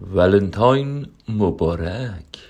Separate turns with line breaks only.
ولنتاین مبارک.